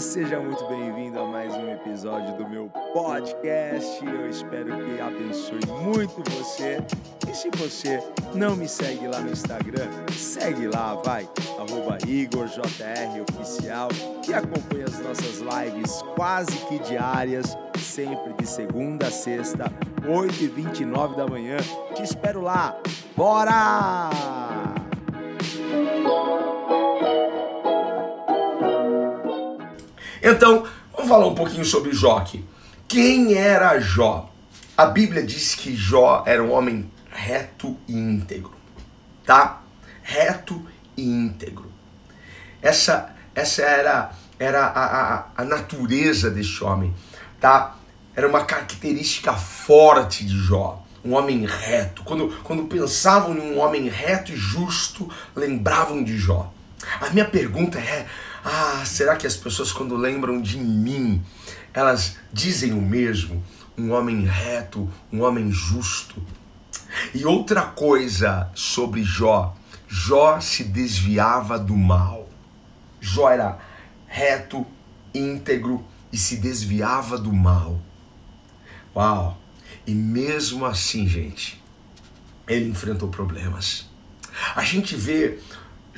seja muito bem-vindo a mais um episódio do meu podcast. Eu espero que abençoe muito você. E se você não me segue lá no Instagram, segue lá, vai, IgorJROficial e acompanha as nossas lives quase que diárias, sempre de segunda a sexta, 8h29 da manhã. Te espero lá. Bora! Então, vamos falar um pouquinho sobre Jó aqui. Quem era Jó? A Bíblia diz que Jó era um homem reto e íntegro, tá? Reto e íntegro. Essa, essa era, era a, a, a natureza deste homem, tá? Era uma característica forte de Jó um homem reto. Quando, quando pensavam em um homem reto e justo, lembravam de Jó. A minha pergunta é: ah, será que as pessoas, quando lembram de mim, elas dizem o mesmo? Um homem reto, um homem justo. E outra coisa sobre Jó: Jó se desviava do mal. Jó era reto, íntegro e se desviava do mal. Uau! E mesmo assim, gente, ele enfrentou problemas. A gente vê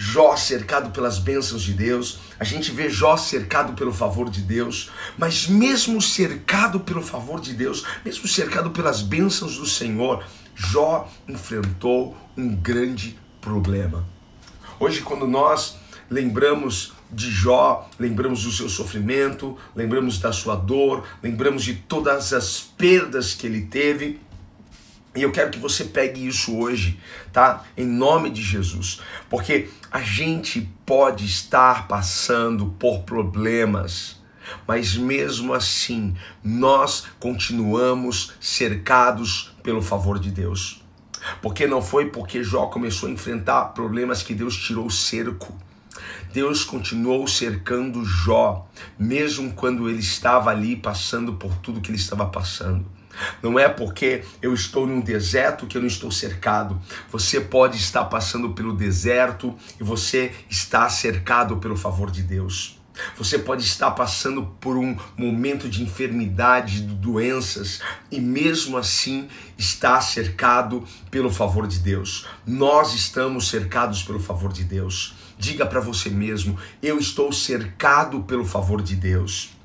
Jó cercado pelas bênçãos de Deus, a gente vê Jó cercado pelo favor de Deus, mas mesmo cercado pelo favor de Deus, mesmo cercado pelas bênçãos do Senhor, Jó enfrentou um grande problema. Hoje, quando nós lembramos de Jó, lembramos do seu sofrimento, lembramos da sua dor, lembramos de todas as perdas que ele teve, e eu quero que você pegue isso hoje, tá? Em nome de Jesus. Porque a gente pode estar passando por problemas, mas mesmo assim, nós continuamos cercados pelo favor de Deus. Porque não foi porque Jó começou a enfrentar problemas que Deus tirou o cerco. Deus continuou cercando Jó, mesmo quando ele estava ali passando por tudo que ele estava passando. Não é porque eu estou num deserto que eu não estou cercado. Você pode estar passando pelo deserto e você está cercado pelo favor de Deus. Você pode estar passando por um momento de enfermidade, de doenças, e mesmo assim está cercado pelo favor de Deus. Nós estamos cercados pelo favor de Deus. Diga para você mesmo: eu estou cercado pelo favor de Deus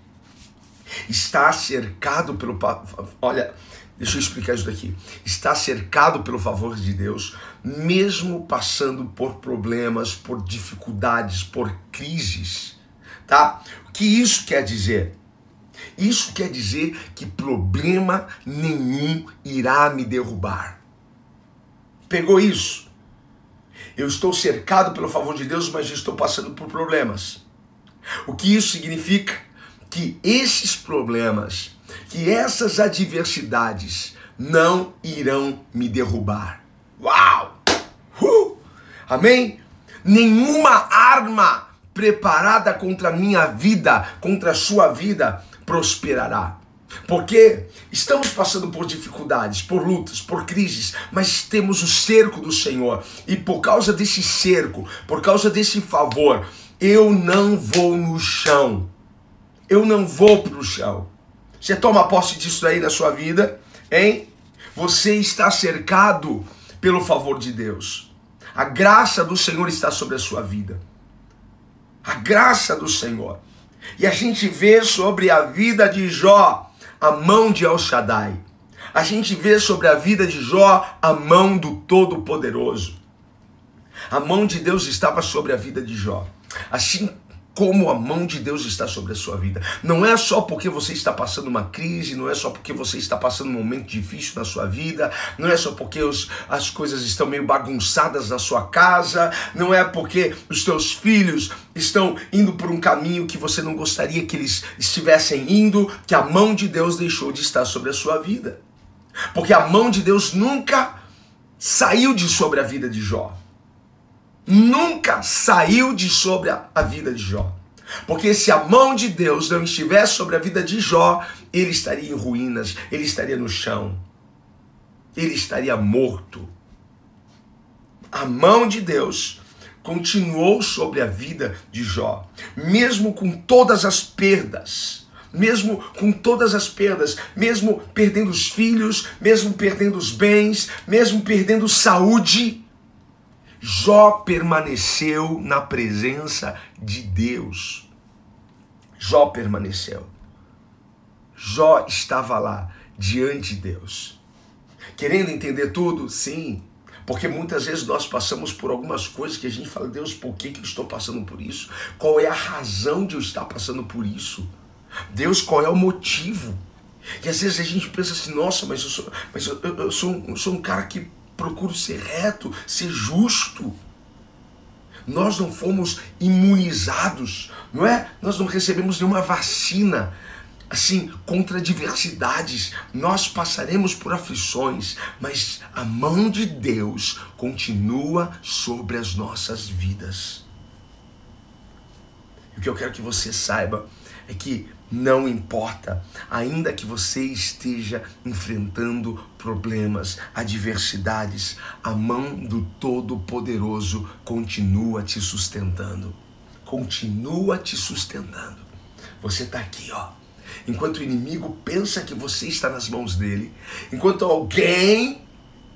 está cercado pelo. Olha, deixa eu explicar isso daqui. Está cercado pelo favor de Deus, mesmo passando por problemas, por dificuldades, por crises. Tá? O que isso quer dizer? Isso quer dizer que problema nenhum irá me derrubar. Pegou isso? Eu estou cercado pelo favor de Deus, mas estou passando por problemas. O que isso significa? Que esses problemas, que essas adversidades não irão me derrubar. Uau! Uh! Amém? Nenhuma arma preparada contra a minha vida, contra a sua vida, prosperará. Porque estamos passando por dificuldades, por lutas, por crises, mas temos o cerco do Senhor. E por causa desse cerco, por causa desse favor, eu não vou no chão eu não vou para o chão. Você toma posse disso aí na sua vida, hein? Você está cercado pelo favor de Deus. A graça do Senhor está sobre a sua vida. A graça do Senhor. E a gente vê sobre a vida de Jó a mão de El Shaddai. A gente vê sobre a vida de Jó a mão do Todo-Poderoso. A mão de Deus estava sobre a vida de Jó. Assim como a mão de Deus está sobre a sua vida. Não é só porque você está passando uma crise, não é só porque você está passando um momento difícil na sua vida, não é só porque os, as coisas estão meio bagunçadas na sua casa, não é porque os teus filhos estão indo por um caminho que você não gostaria que eles estivessem indo, que a mão de Deus deixou de estar sobre a sua vida. Porque a mão de Deus nunca saiu de sobre a vida de Jó nunca saiu de sobre a, a vida de Jó. Porque se a mão de Deus não estivesse sobre a vida de Jó, ele estaria em ruínas, ele estaria no chão, ele estaria morto. A mão de Deus continuou sobre a vida de Jó, mesmo com todas as perdas, mesmo com todas as perdas, mesmo perdendo os filhos, mesmo perdendo os bens, mesmo perdendo saúde, Jó permaneceu na presença de Deus. Jó permaneceu. Jó estava lá diante de Deus. Querendo entender tudo? Sim. Porque muitas vezes nós passamos por algumas coisas que a gente fala, Deus, por que, que eu estou passando por isso? Qual é a razão de eu estar passando por isso? Deus, qual é o motivo? E às vezes a gente pensa assim, nossa, mas eu sou, mas eu, eu, eu sou, eu sou um cara que procuro ser reto, ser justo. Nós não fomos imunizados, não é? Nós não recebemos nenhuma vacina assim, contra adversidades, nós passaremos por aflições, mas a mão de Deus continua sobre as nossas vidas. E o que eu quero que você saiba é que não importa, ainda que você esteja enfrentando problemas, adversidades, a mão do Todo-Poderoso continua te sustentando. Continua te sustentando. Você está aqui, ó enquanto o inimigo pensa que você está nas mãos dele, enquanto alguém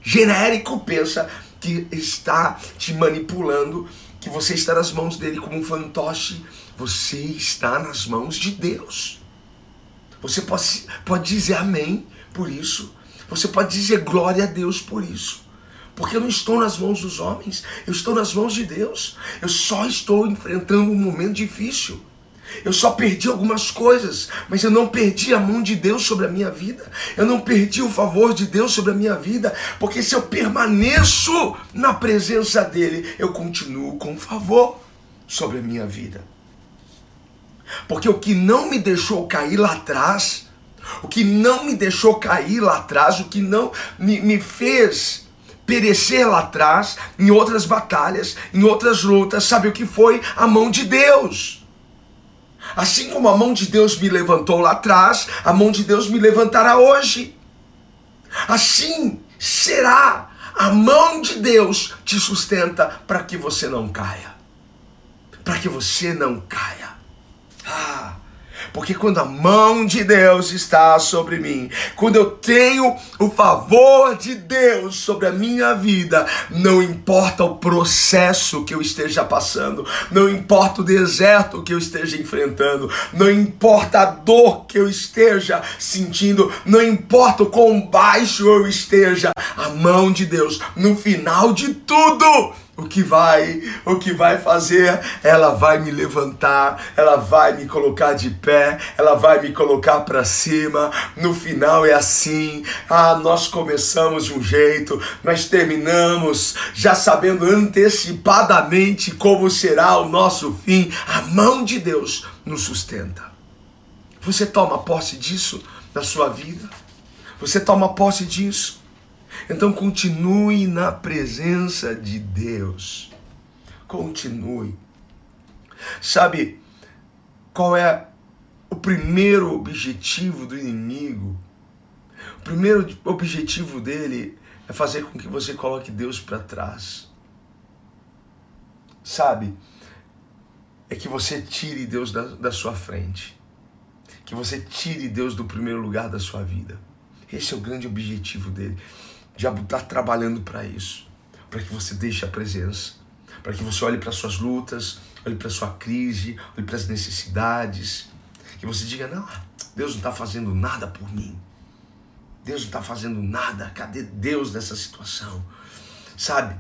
genérico pensa que está te manipulando, que você está nas mãos dele como um fantoche, você está nas mãos de Deus. Você pode, pode dizer amém por isso. Você pode dizer glória a Deus por isso. Porque eu não estou nas mãos dos homens, eu estou nas mãos de Deus. Eu só estou enfrentando um momento difícil. Eu só perdi algumas coisas, mas eu não perdi a mão de Deus sobre a minha vida. Eu não perdi o favor de Deus sobre a minha vida, porque se eu permaneço na presença dele, eu continuo com favor sobre a minha vida. Porque o que não me deixou cair lá atrás, o que não me deixou cair lá atrás, o que não me, me fez perecer lá atrás, em outras batalhas, em outras lutas, sabe o que foi? A mão de Deus. Assim como a mão de Deus me levantou lá atrás, a mão de Deus me levantará hoje. Assim será. A mão de Deus te sustenta para que você não caia. Para que você não caia. Porque quando a mão de Deus está sobre mim, quando eu tenho o favor de Deus sobre a minha vida, não importa o processo que eu esteja passando, não importa o deserto que eu esteja enfrentando, não importa a dor que eu esteja sentindo, não importa o quão baixo eu esteja, a mão de Deus, no final de tudo, o que vai, o que vai fazer, ela vai me levantar, ela vai me colocar de pé, ela vai me colocar para cima. No final é assim. Ah, nós começamos de um jeito, nós terminamos já sabendo antecipadamente como será o nosso fim. A mão de Deus nos sustenta. Você toma posse disso na sua vida? Você toma posse disso? Então continue na presença de Deus. Continue. Sabe qual é o primeiro objetivo do inimigo? O primeiro objetivo dele é fazer com que você coloque Deus para trás. Sabe? É que você tire Deus da, da sua frente. Que você tire Deus do primeiro lugar da sua vida. Esse é o grande objetivo dele. Diabo está trabalhando para isso, para que você deixe a presença, para que você olhe para suas lutas, olhe para sua crise, olhe para as necessidades, que você diga: não, Deus não está fazendo nada por mim. Deus não está fazendo nada. Cadê Deus nessa situação? Sabe?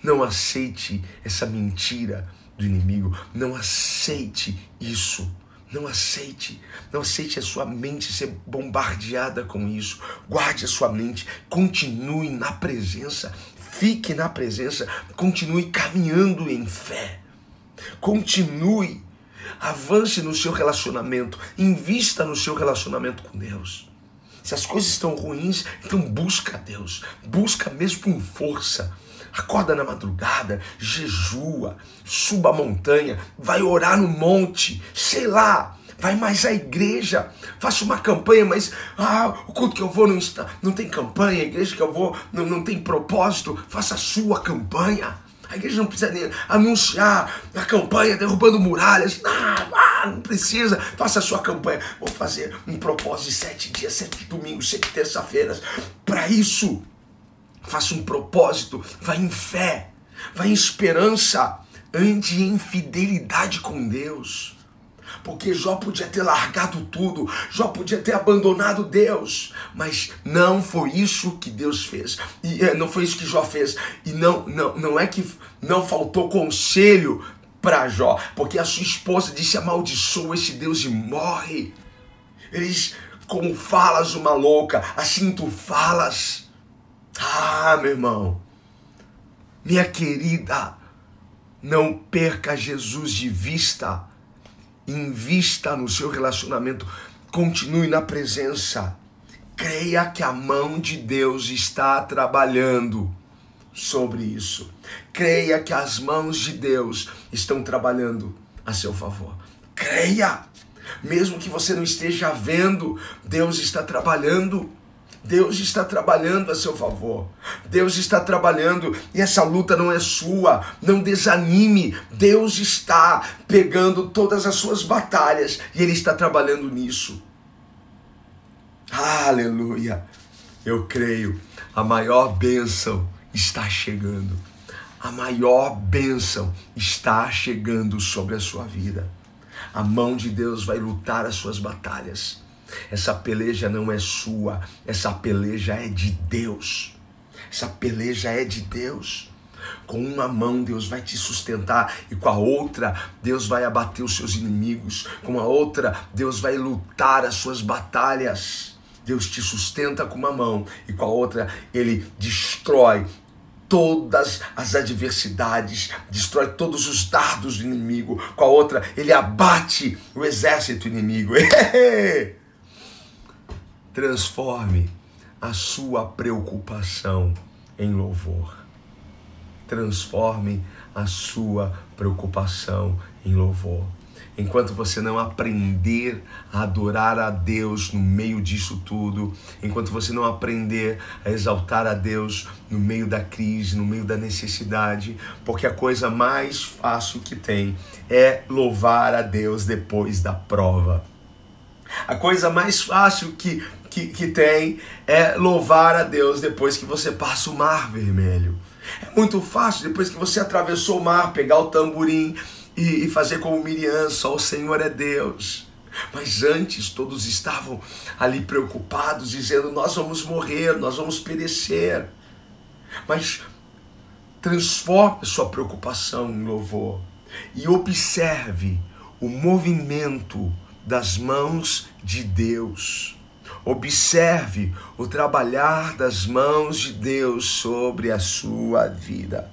Não aceite essa mentira do inimigo. Não aceite isso. Não aceite, não aceite a sua mente ser bombardeada com isso. Guarde a sua mente, continue na presença, fique na presença, continue caminhando em fé. Continue, avance no seu relacionamento, invista no seu relacionamento com Deus. Se as coisas estão ruins, então busca Deus, busca mesmo com força acorda na madrugada, jejua, suba a montanha, vai orar no monte, sei lá, vai mais à igreja, faça uma campanha, mas ah, o culto que eu vou não, está, não tem campanha, a igreja que eu vou não, não tem propósito, faça a sua campanha. A igreja não precisa nem anunciar a campanha derrubando muralhas. Não, ah, não precisa. Faça a sua campanha. Vou fazer um propósito de sete dias, sete domingos, sete terça-feiras. Para isso, faça um propósito. Vai em fé, vai em esperança. Ande em fidelidade com Deus. Porque Jó podia ter largado tudo, Jó podia ter abandonado Deus, mas não foi isso que Deus fez. E é, não foi isso que Jó fez. E não, não, não é que não faltou conselho para Jó, porque a sua esposa disse: amaldiçoa esse Deus e morre. Eles, como falas uma louca, assim tu falas. Ah, meu irmão, minha querida, não perca Jesus de vista invista no seu relacionamento, continue na presença. Creia que a mão de Deus está trabalhando sobre isso. Creia que as mãos de Deus estão trabalhando a seu favor. Creia! Mesmo que você não esteja vendo, Deus está trabalhando. Deus está trabalhando a seu favor. Deus está trabalhando e essa luta não é sua. Não desanime. Deus está pegando todas as suas batalhas e Ele está trabalhando nisso. Aleluia. Eu creio. A maior bênção está chegando. A maior bênção está chegando sobre a sua vida. A mão de Deus vai lutar as suas batalhas. Essa peleja não é sua, essa peleja é de Deus. Essa peleja é de Deus. Com uma mão Deus vai te sustentar e com a outra Deus vai abater os seus inimigos. Com a outra Deus vai lutar as suas batalhas. Deus te sustenta com uma mão e com a outra ele destrói todas as adversidades, destrói todos os dardos do inimigo. Com a outra ele abate o exército inimigo. Transforme a sua preocupação em louvor. Transforme a sua preocupação em louvor. Enquanto você não aprender a adorar a Deus no meio disso tudo, enquanto você não aprender a exaltar a Deus no meio da crise, no meio da necessidade, porque a coisa mais fácil que tem é louvar a Deus depois da prova. A coisa mais fácil que que, que tem é louvar a Deus depois que você passa o mar vermelho. É muito fácil, depois que você atravessou o mar, pegar o tamborim e, e fazer como Miriam, só o Senhor é Deus. Mas antes todos estavam ali preocupados, dizendo: Nós vamos morrer, nós vamos perecer. Mas transforme sua preocupação em louvor e observe o movimento das mãos de Deus. Observe o trabalhar das mãos de Deus sobre a sua vida,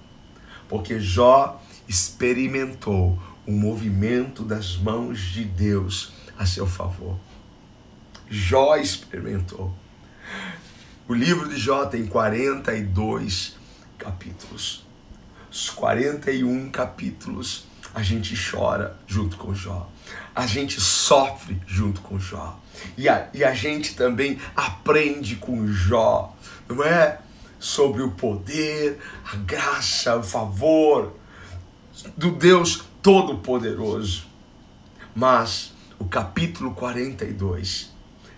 porque Jó experimentou o movimento das mãos de Deus a seu favor. Jó experimentou. O livro de Jó tem 42 capítulos. Os 41 capítulos a gente chora junto com Jó. A gente sofre junto com Jó. E a, e a gente também aprende com Jó, não é? Sobre o poder, a graça, o favor do Deus Todo-Poderoso. Mas o capítulo 42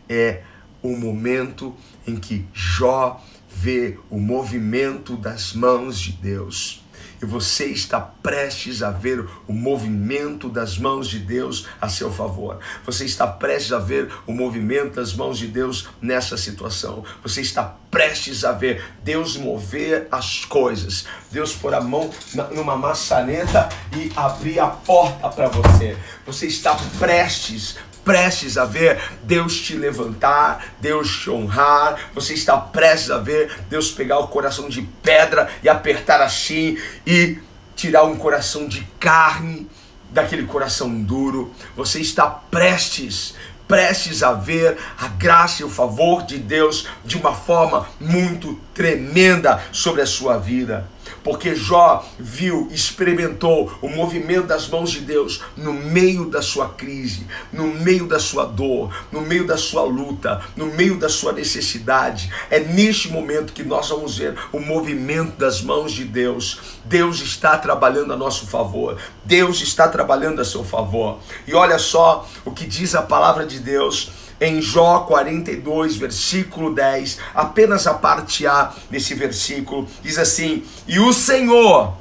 é o momento em que Jó vê o movimento das mãos de Deus e você está prestes a ver o movimento das mãos de Deus a seu favor. Você está prestes a ver o movimento das mãos de Deus nessa situação. Você está prestes a ver Deus mover as coisas. Deus pôr a mão numa maçaneta e abrir a porta para você. Você está prestes prestes a ver Deus te levantar, Deus te honrar, você está prestes a ver Deus pegar o coração de pedra e apertar assim e tirar um coração de carne daquele coração duro. Você está prestes prestes a ver a graça e o favor de Deus de uma forma muito tremenda sobre a sua vida porque Jó viu, experimentou o movimento das mãos de Deus no meio da sua crise, no meio da sua dor, no meio da sua luta, no meio da sua necessidade. É neste momento que nós vamos ver o movimento das mãos de Deus. Deus está trabalhando a nosso favor. Deus está trabalhando a seu favor. E olha só o que diz a palavra de Deus em Jó 42, versículo 10, apenas a parte A desse versículo, diz assim: E o Senhor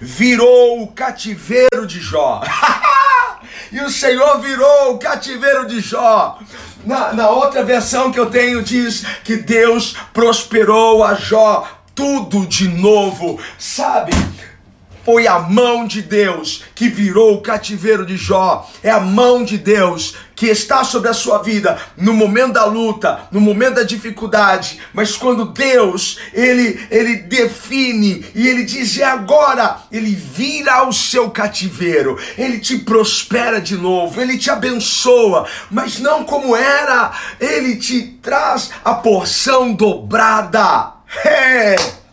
virou o cativeiro de Jó. e o Senhor virou o cativeiro de Jó. Na, na outra versão que eu tenho, diz que Deus prosperou a Jó tudo de novo, sabe? Foi a mão de Deus que virou o cativeiro de Jó. É a mão de Deus que está sobre a sua vida no momento da luta, no momento da dificuldade. Mas quando Deus, ele ele define e ele diz é agora, ele vira o seu cativeiro. Ele te prospera de novo, ele te abençoa, mas não como era. Ele te traz a porção dobrada.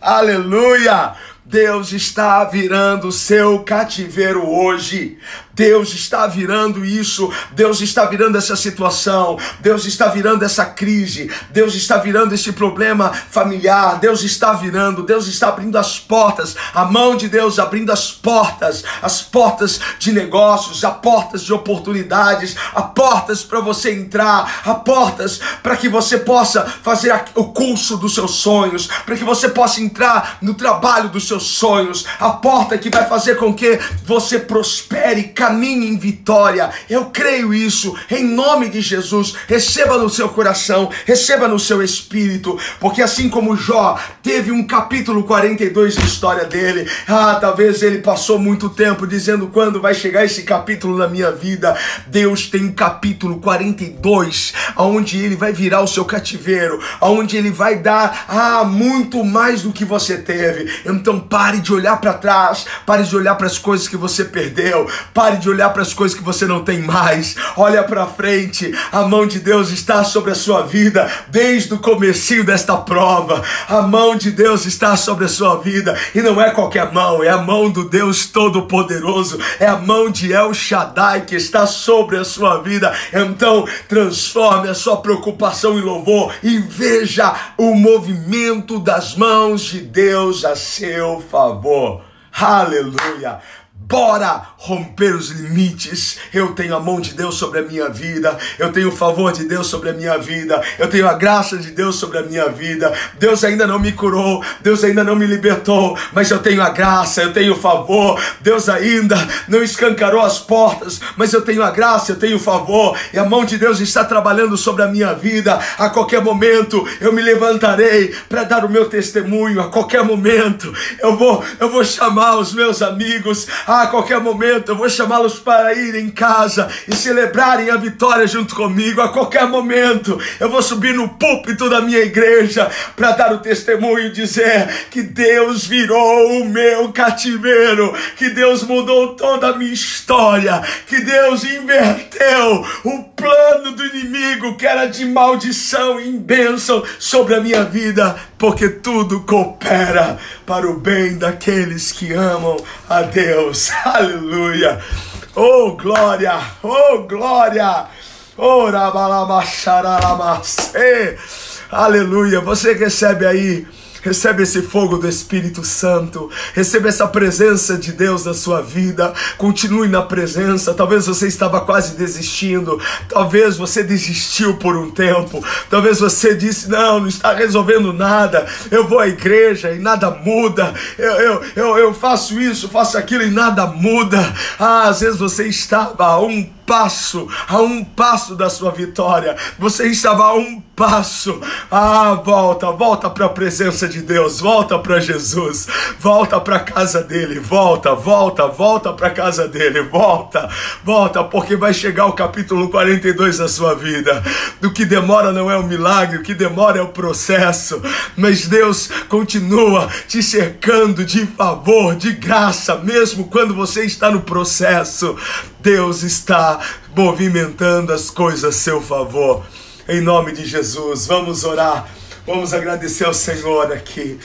Aleluia! Deus está virando seu cativeiro hoje. Deus está virando isso, Deus está virando essa situação, Deus está virando essa crise, Deus está virando esse problema familiar, Deus está virando, Deus está abrindo as portas, a mão de Deus abrindo as portas, as portas de negócios, as portas de oportunidades, as portas para você entrar, as portas para que você possa fazer o curso dos seus sonhos, para que você possa entrar no trabalho dos seus sonhos, a porta que vai fazer com que você prospere, caminhe em vitória. Eu creio isso, em nome de Jesus. Receba no seu coração, receba no seu espírito, porque assim como Jó teve um capítulo 42 de história dele, ah, talvez ele passou muito tempo dizendo quando vai chegar esse capítulo na minha vida. Deus tem um capítulo 42, onde ele vai virar o seu cativeiro, onde ele vai dar ah, muito mais do que você teve. Então pare de olhar para trás, pare de olhar para as coisas que você perdeu, pare de olhar para as coisas que você não tem mais. Olha para frente. A mão de Deus está sobre a sua vida desde o comecinho desta prova. A mão de Deus está sobre a sua vida e não é qualquer mão, é a mão do Deus todo-poderoso. É a mão de El Shaddai que está sobre a sua vida. Então, transforme a sua preocupação em louvor e veja o movimento das mãos de Deus a seu favor. Aleluia! Bora romper os limites. Eu tenho a mão de Deus sobre a minha vida. Eu tenho o favor de Deus sobre a minha vida. Eu tenho a graça de Deus sobre a minha vida. Deus ainda não me curou. Deus ainda não me libertou. Mas eu tenho a graça, eu tenho o favor. Deus ainda não escancarou as portas. Mas eu tenho a graça, eu tenho o favor. E a mão de Deus está trabalhando sobre a minha vida. A qualquer momento eu me levantarei para dar o meu testemunho. A qualquer momento eu vou, eu vou chamar os meus amigos. A a qualquer momento eu vou chamá-los para ir em casa e celebrarem a vitória junto comigo. A qualquer momento eu vou subir no púlpito da minha igreja para dar o testemunho e dizer que Deus virou o meu cativeiro, que Deus mudou toda a minha história, que Deus inverteu o plano do inimigo que era de maldição em bênção sobre a minha vida, porque tudo coopera para o bem daqueles que amam a Deus. Aleluia! Oh glória! Oh glória! Oh! Aleluia! Você recebe aí Recebe esse fogo do Espírito Santo. Receba essa presença de Deus na sua vida. Continue na presença. Talvez você estava quase desistindo. Talvez você desistiu por um tempo. Talvez você disse: Não, não está resolvendo nada. Eu vou à igreja e nada muda. Eu, eu, eu, eu faço isso, faço aquilo e nada muda. Ah, às vezes você estava a um passo, a um passo da sua vitória. Você estava a um passo. Ah, volta, volta para a presença de Deus, volta para Jesus, volta para a casa dele, volta, volta, volta para a casa dele, volta, volta, porque vai chegar o capítulo 42 da sua vida. Do que demora não é o milagre, o que demora é o processo. Mas Deus continua te cercando de favor, de graça, mesmo quando você está no processo. Deus está movimentando as coisas a seu favor. Em nome de Jesus, vamos orar, vamos agradecer ao Senhor aqui.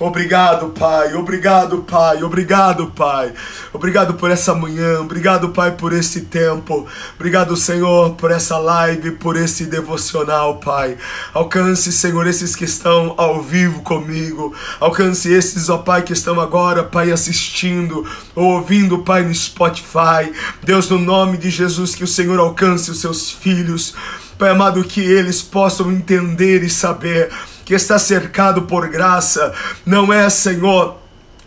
Obrigado, Pai. Obrigado, Pai. Obrigado, Pai. Obrigado por essa manhã. Obrigado, Pai, por esse tempo. Obrigado, Senhor, por essa live, por esse devocional, Pai. Alcance, Senhor, esses que estão ao vivo comigo. Alcance esses, ó Pai, que estão agora, Pai, assistindo ou ouvindo, Pai, no Spotify. Deus, no nome de Jesus, que o Senhor alcance os seus filhos. Pai amado, que eles possam entender e saber que está cercado por graça, não é, Senhor,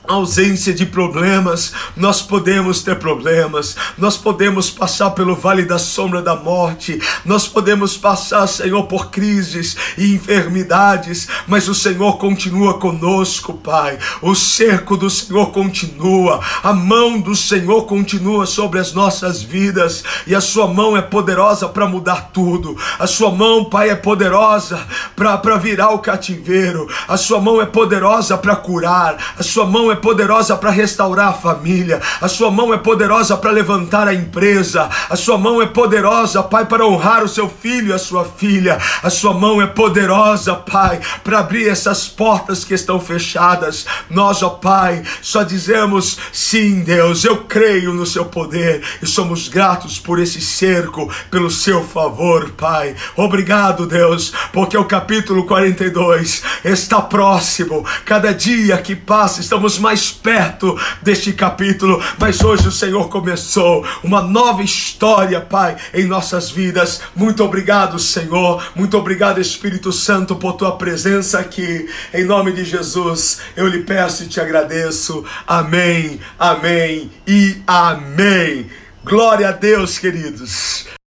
ausência de problemas, nós podemos ter problemas, nós podemos passar pelo vale da sombra da morte, nós podemos passar, Senhor, por crises e enfermidades, mas o Senhor continua conosco, Pai. O cerco do Senhor continua, a mão do Senhor continua sobre as nossas vidas. E a Sua mão é poderosa para mudar tudo. A Sua mão, Pai, é poderosa para virar o cativeiro, a Sua mão é poderosa para curar, a Sua mão é é poderosa para restaurar a família, a sua mão é poderosa para levantar a empresa, a sua mão é poderosa, Pai, para honrar o seu filho e a sua filha, a sua mão é poderosa, Pai, para abrir essas portas que estão fechadas. Nós, ó Pai, só dizemos sim, Deus, eu creio no seu poder e somos gratos por esse cerco, pelo seu favor, Pai. Obrigado, Deus, porque o capítulo 42 está próximo. Cada dia que passa, estamos mais perto deste capítulo, mas hoje o Senhor começou uma nova história, Pai, em nossas vidas. Muito obrigado, Senhor. Muito obrigado, Espírito Santo, por tua presença aqui. Em nome de Jesus, eu lhe peço e te agradeço. Amém, amém e amém. Glória a Deus, queridos.